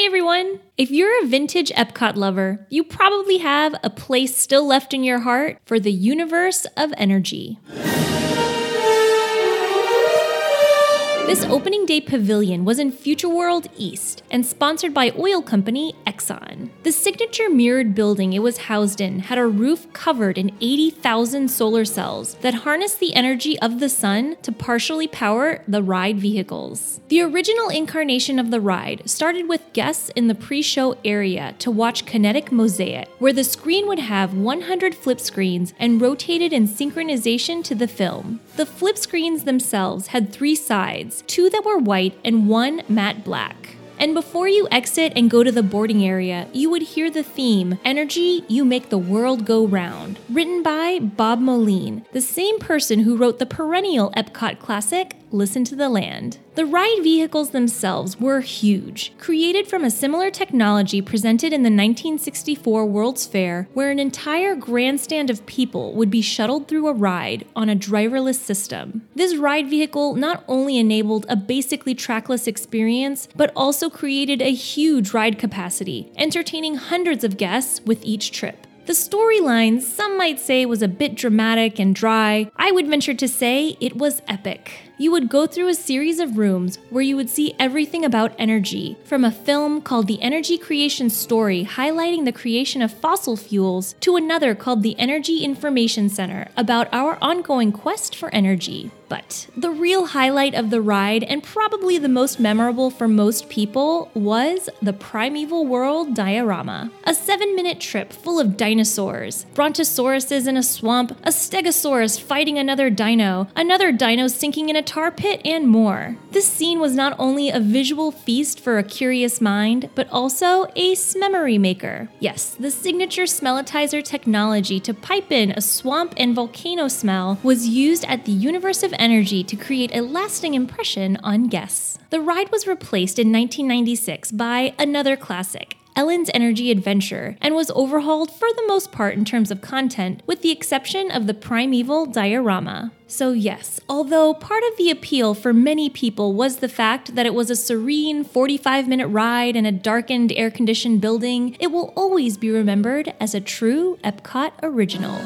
Hi, everyone! If you're a vintage Epcot lover, you probably have a place still left in your heart for the universe of energy. This opening day pavilion was in Future World East and sponsored by oil company Exxon. The signature mirrored building it was housed in had a roof covered in 80,000 solar cells that harnessed the energy of the sun to partially power the ride vehicles. The original incarnation of the ride started with guests in the pre show area to watch Kinetic Mosaic, where the screen would have 100 flip screens and rotated in synchronization to the film. The flip screens themselves had three sides two that were white and one matte black. And before you exit and go to the boarding area, you would hear the theme Energy, You Make the World Go Round, written by Bob Moline, the same person who wrote the perennial Epcot classic Listen to the Land. The ride vehicles themselves were huge, created from a similar technology presented in the 1964 World's Fair, where an entire grandstand of people would be shuttled through a ride on a driverless system. This ride vehicle not only enabled a basically trackless experience, but also created a huge ride capacity, entertaining hundreds of guests with each trip. The storyline, some might say, was a bit dramatic and dry. I would venture to say it was epic. You would go through a series of rooms where you would see everything about energy, from a film called The Energy Creation Story, highlighting the creation of fossil fuels, to another called The Energy Information Center, about our ongoing quest for energy. But the real highlight of the ride, and probably the most memorable for most people, was the Primeval World Diorama. A seven minute trip full of dinosaurs, brontosauruses in a swamp, a stegosaurus fighting another dino, another dino sinking in a tar pit, and more. This scene was not only a visual feast for a curious mind, but also a memory maker. Yes, the signature smellitizer technology to pipe in a swamp and volcano smell was used at the Universe of energy to create a lasting impression on guests. The ride was replaced in 1996 by another classic, Ellen's Energy Adventure and was overhauled for the most part in terms of content, with the exception of the primeval diorama. So, yes, although part of the appeal for many people was the fact that it was a serene 45 minute ride in a darkened, air conditioned building, it will always be remembered as a true Epcot original.